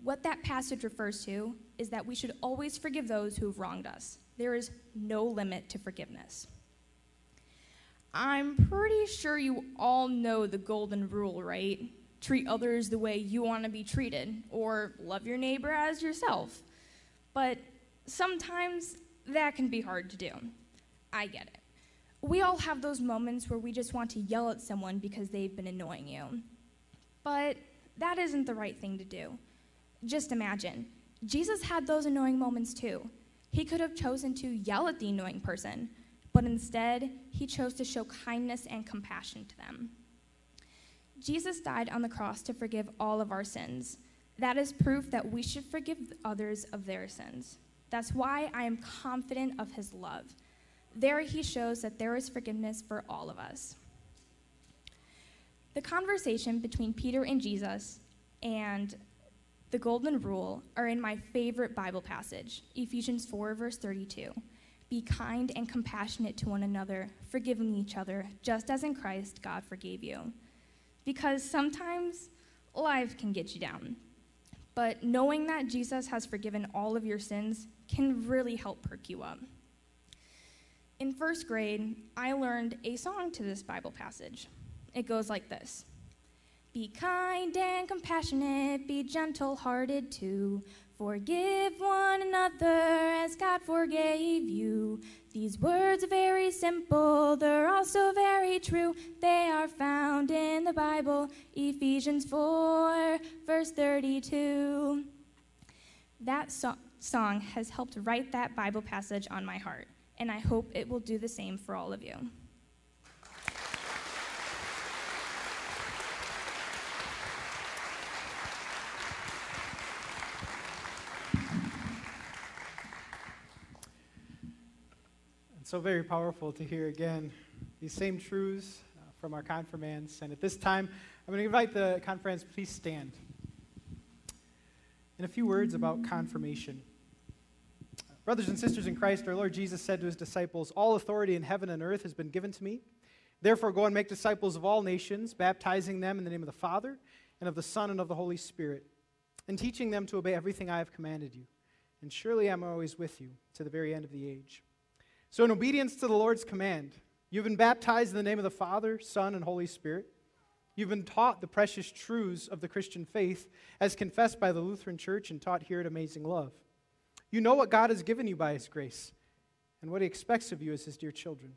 What that passage refers to is that we should always forgive those who have wronged us. There is no limit to forgiveness. I'm pretty sure you all know the golden rule, right? Treat others the way you want to be treated, or love your neighbor as yourself. But sometimes that can be hard to do. I get it. We all have those moments where we just want to yell at someone because they've been annoying you. But that isn't the right thing to do. Just imagine. Jesus had those annoying moments too. He could have chosen to yell at the annoying person, but instead, he chose to show kindness and compassion to them. Jesus died on the cross to forgive all of our sins. That is proof that we should forgive others of their sins. That's why I am confident of his love. There he shows that there is forgiveness for all of us. The conversation between Peter and Jesus and the golden rule are in my favorite Bible passage, Ephesians 4, verse 32. Be kind and compassionate to one another, forgiving each other, just as in Christ God forgave you. Because sometimes life can get you down. But knowing that Jesus has forgiven all of your sins can really help perk you up. In first grade, I learned a song to this Bible passage. It goes like this Be kind and compassionate, be gentle hearted too. Forgive one another as God forgave you. These words are very simple, they're also very true. They are found in the Bible, Ephesians 4, verse 32. That so- song has helped write that Bible passage on my heart, and I hope it will do the same for all of you. So very powerful to hear again these same truths uh, from our confirmands. And at this time, I'm going to invite the confirmands, please stand. In a few words about confirmation. Brothers and sisters in Christ, our Lord Jesus said to his disciples, All authority in heaven and earth has been given to me. Therefore, go and make disciples of all nations, baptizing them in the name of the Father, and of the Son, and of the Holy Spirit, and teaching them to obey everything I have commanded you. And surely I'm always with you to the very end of the age. So, in obedience to the Lord's command, you've been baptized in the name of the Father, Son, and Holy Spirit. You've been taught the precious truths of the Christian faith as confessed by the Lutheran Church and taught here at Amazing Love. You know what God has given you by His grace and what He expects of you as His dear children.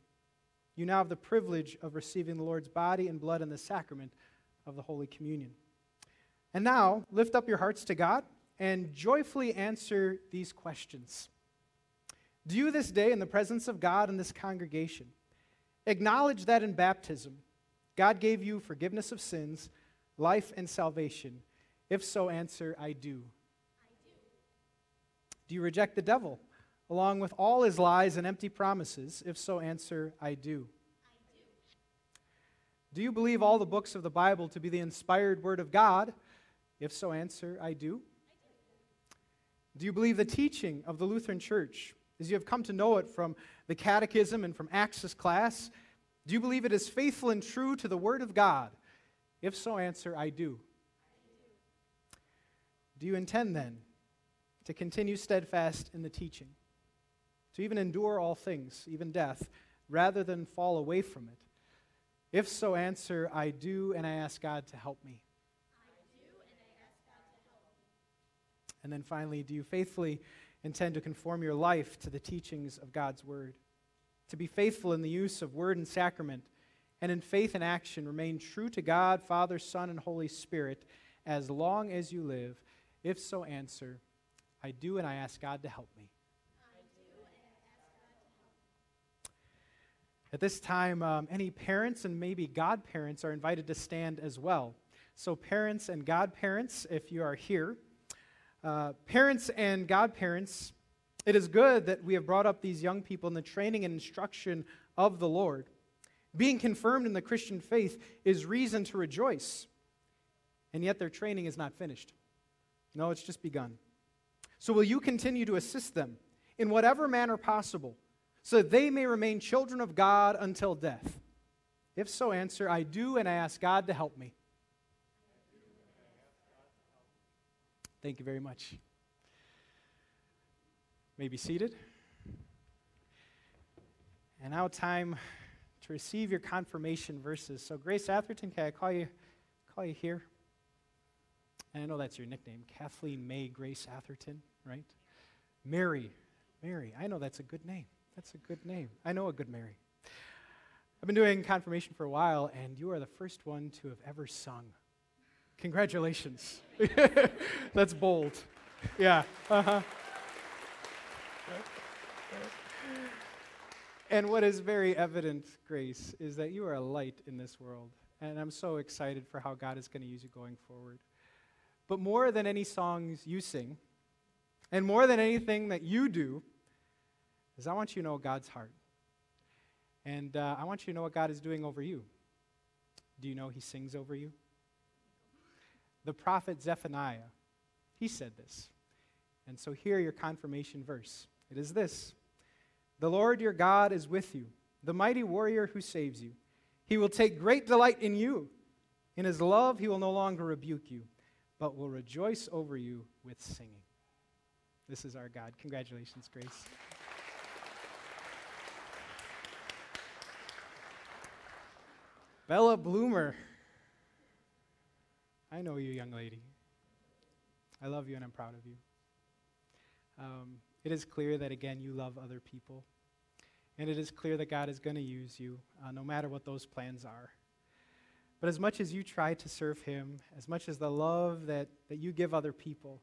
You now have the privilege of receiving the Lord's body and blood in the sacrament of the Holy Communion. And now, lift up your hearts to God and joyfully answer these questions. Do you this day, in the presence of God and this congregation, acknowledge that in baptism, God gave you forgiveness of sins, life, and salvation? If so, answer, I do. I Do Do you reject the devil, along with all his lies and empty promises? If so, answer, I do. I Do Do you believe all the books of the Bible to be the inspired Word of God? If so, answer, I do. I do. Do you believe the teaching of the Lutheran Church, as you have come to know it from the Catechism and from Access class? Do you believe it is faithful and true to the Word of God? If so, answer, I do. Do you intend then to continue steadfast in the teaching, to even endure all things, even death, rather than fall away from it? If so, answer, I do, and I ask God to help me. And then finally, do you faithfully intend to conform your life to the teachings of God's Word? To be faithful in the use of Word and sacrament, and in faith and action remain true to God, Father, Son, and Holy Spirit as long as you live? If so, answer, I do, and I ask God to help me. At this time, um, any parents and maybe godparents are invited to stand as well. So, parents and godparents, if you are here, uh, parents and godparents, it is good that we have brought up these young people in the training and instruction of the Lord. Being confirmed in the Christian faith is reason to rejoice, and yet their training is not finished. No, it's just begun. So, will you continue to assist them in whatever manner possible so that they may remain children of God until death? If so, answer, I do, and I ask God to help me. Thank you very much. May be seated. And now, time to receive your confirmation verses. So, Grace Atherton, can I call you, call you here? And I know that's your nickname, Kathleen May Grace Atherton, right? Mary, Mary. I know that's a good name. That's a good name. I know a good Mary. I've been doing confirmation for a while, and you are the first one to have ever sung. Congratulations. [LAUGHS] That's bold. Yeah. Uh-huh. And what is very evident, Grace, is that you are a light in this world. And I'm so excited for how God is going to use you going forward. But more than any songs you sing, and more than anything that you do, is I want you to know God's heart. And uh, I want you to know what God is doing over you. Do you know He sings over you? the prophet Zephaniah. He said this. And so here your confirmation verse. It is this The Lord your God is with you, the mighty warrior who saves you. He will take great delight in you. In his love, he will no longer rebuke you, but will rejoice over you with singing. This is our God. Congratulations, Grace. Bella Bloomer. I know you, young lady. I love you and I'm proud of you. Um, it is clear that, again, you love other people. And it is clear that God is going to use you, uh, no matter what those plans are. But as much as you try to serve Him, as much as the love that, that you give other people,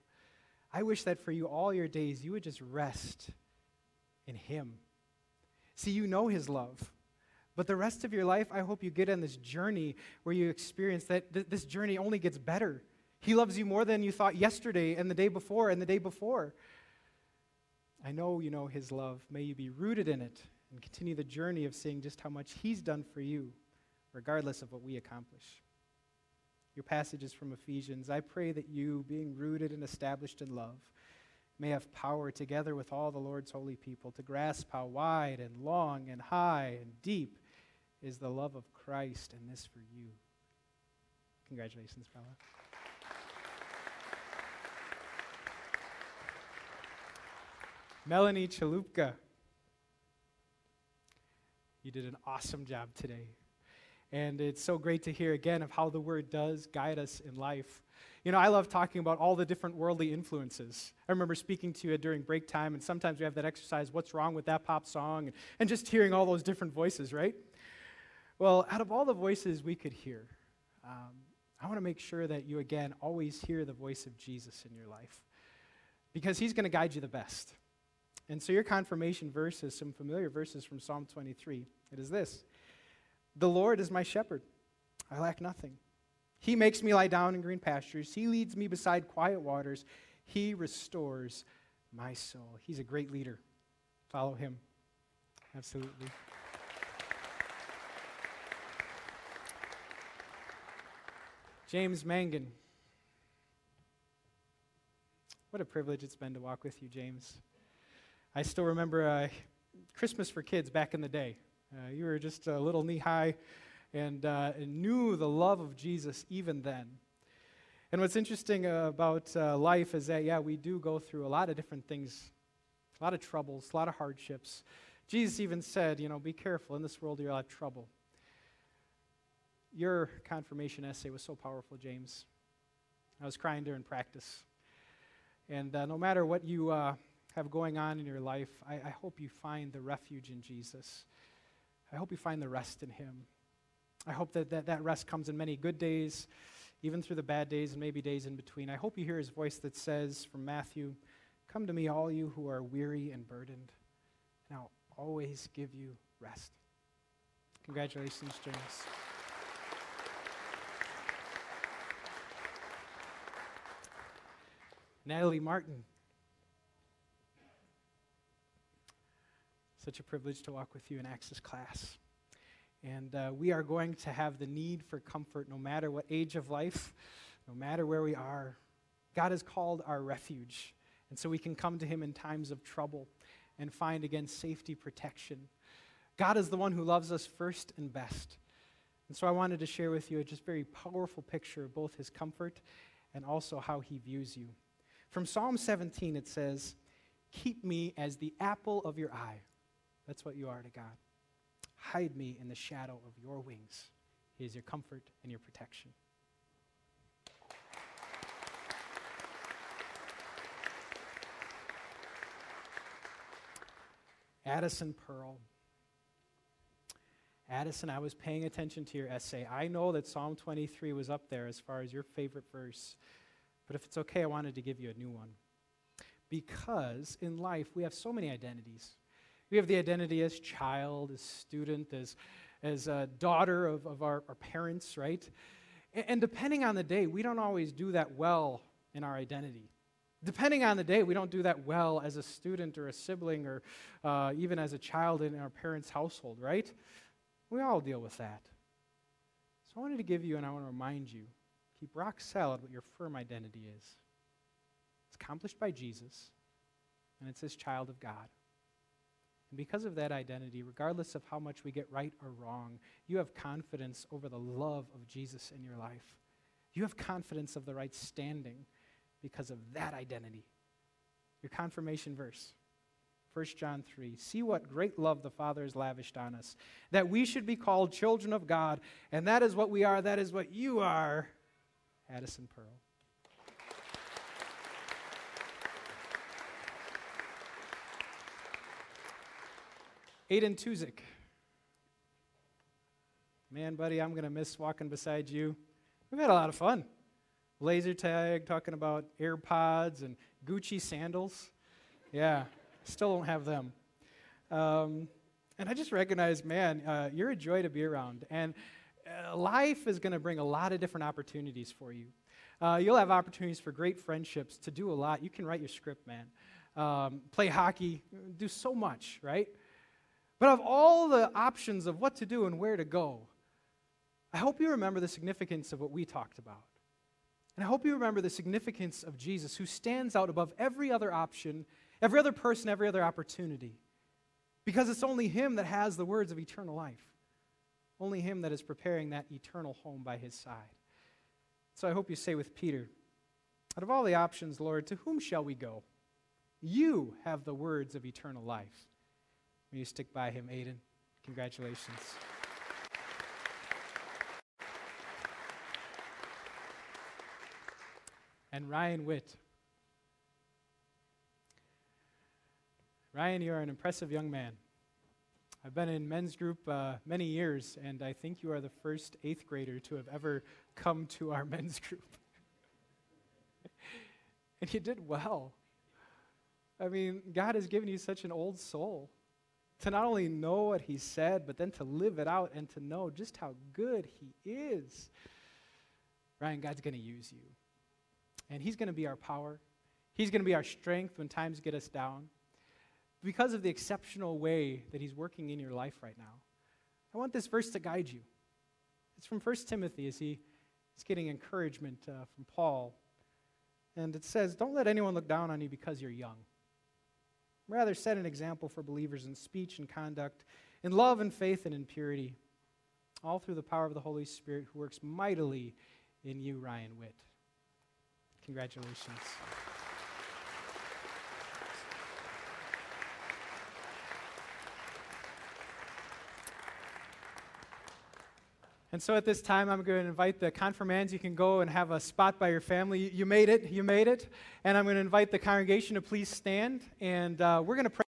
I wish that for you all your days you would just rest in Him. See, you know His love. But the rest of your life, I hope you get on this journey where you experience that th- this journey only gets better. He loves you more than you thought yesterday and the day before and the day before. I know you know His love. May you be rooted in it and continue the journey of seeing just how much He's done for you, regardless of what we accomplish. Your passage is from Ephesians. I pray that you, being rooted and established in love, may have power together with all the Lord's holy people to grasp how wide and long and high and deep is the love of Christ, and this for you. Congratulations, Bella. Melanie Chalupka. You did an awesome job today. And it's so great to hear again of how the word does guide us in life. You know, I love talking about all the different worldly influences. I remember speaking to you during break time, and sometimes we have that exercise, what's wrong with that pop song, and, and just hearing all those different voices, right? Well, out of all the voices we could hear, um, I want to make sure that you, again, always hear the voice of Jesus in your life because he's going to guide you the best. And so your confirmation verse is some familiar verses from Psalm 23. It is this The Lord is my shepherd, I lack nothing. He makes me lie down in green pastures, He leads me beside quiet waters, He restores my soul. He's a great leader. Follow Him. Absolutely. James Mangan. What a privilege it's been to walk with you, James. I still remember uh, Christmas for kids back in the day. Uh, you were just a little knee high and, uh, and, knew the love of Jesus even then. And what's interesting about uh, life is that, yeah, we do go through a lot of different things, a lot of troubles, a lot of hardships. Jesus even said, you know, be careful. In this world, you'll have trouble. Your confirmation essay was so powerful, James. I was crying during practice. And uh, no matter what you uh, have going on in your life, I, I hope you find the refuge in Jesus. I hope you find the rest in Him. I hope that, that that rest comes in many good days, even through the bad days and maybe days in between. I hope you hear His voice that says from Matthew, Come to me, all you who are weary and burdened, and I'll always give you rest. Congratulations, James. Natalie Martin. Such a privilege to walk with you in Access class. And uh, we are going to have the need for comfort no matter what age of life, no matter where we are. God has called our refuge. And so we can come to Him in times of trouble and find again safety, protection. God is the one who loves us first and best. And so I wanted to share with you a just very powerful picture of both His comfort and also how He views you. From Psalm 17, it says, Keep me as the apple of your eye. That's what you are to God. Hide me in the shadow of your wings. He is your comfort and your protection. Addison Pearl. Addison, I was paying attention to your essay. I know that Psalm 23 was up there as far as your favorite verse, but if it's okay, I wanted to give you a new one. Because in life, we have so many identities. We have the identity as child, as student, as, as a daughter of, of our, our parents, right? And, and depending on the day, we don't always do that well in our identity. Depending on the day, we don't do that well as a student or a sibling or uh, even as a child in our parents' household, right? We all deal with that. So I wanted to give you and I want to remind you keep rock solid what your firm identity is. It's accomplished by Jesus, and it's this child of God. And because of that identity, regardless of how much we get right or wrong, you have confidence over the love of Jesus in your life. You have confidence of the right standing because of that identity. Your confirmation verse 1 John 3. See what great love the Father has lavished on us, that we should be called children of God, and that is what we are, that is what you are, Addison Pearl. Aiden Tuzik. Man, buddy, I'm going to miss walking beside you. We've had a lot of fun. Laser tag, talking about AirPods and Gucci sandals. Yeah, still don't have them. Um, and I just recognize, man, uh, you're a joy to be around. And life is going to bring a lot of different opportunities for you. Uh, you'll have opportunities for great friendships, to do a lot. You can write your script, man. Um, play hockey, do so much, right? But of all the options of what to do and where to go, I hope you remember the significance of what we talked about. And I hope you remember the significance of Jesus, who stands out above every other option, every other person, every other opportunity. Because it's only Him that has the words of eternal life, only Him that is preparing that eternal home by His side. So I hope you say with Peter, out of all the options, Lord, to whom shall we go? You have the words of eternal life. May you stick by him, Aiden. Congratulations. And Ryan Witt. Ryan, you are an impressive young man. I've been in men's group uh, many years, and I think you are the first eighth grader to have ever come to our [LAUGHS] men's group. [LAUGHS] and you did well. I mean, God has given you such an old soul to not only know what he said, but then to live it out and to know just how good he is. Ryan, God's going to use you. And he's going to be our power. He's going to be our strength when times get us down. Because of the exceptional way that he's working in your life right now, I want this verse to guide you. It's from 1 Timothy as he is getting encouragement uh, from Paul. And it says, Don't let anyone look down on you because you're young. Rather, set an example for believers in speech and conduct, in love and faith and in purity, all through the power of the Holy Spirit who works mightily in you, Ryan Witt. Congratulations. And so at this time, I'm going to invite the confirmands. You can go and have a spot by your family. You made it. You made it. And I'm going to invite the congregation to please stand. And uh, we're going to pray.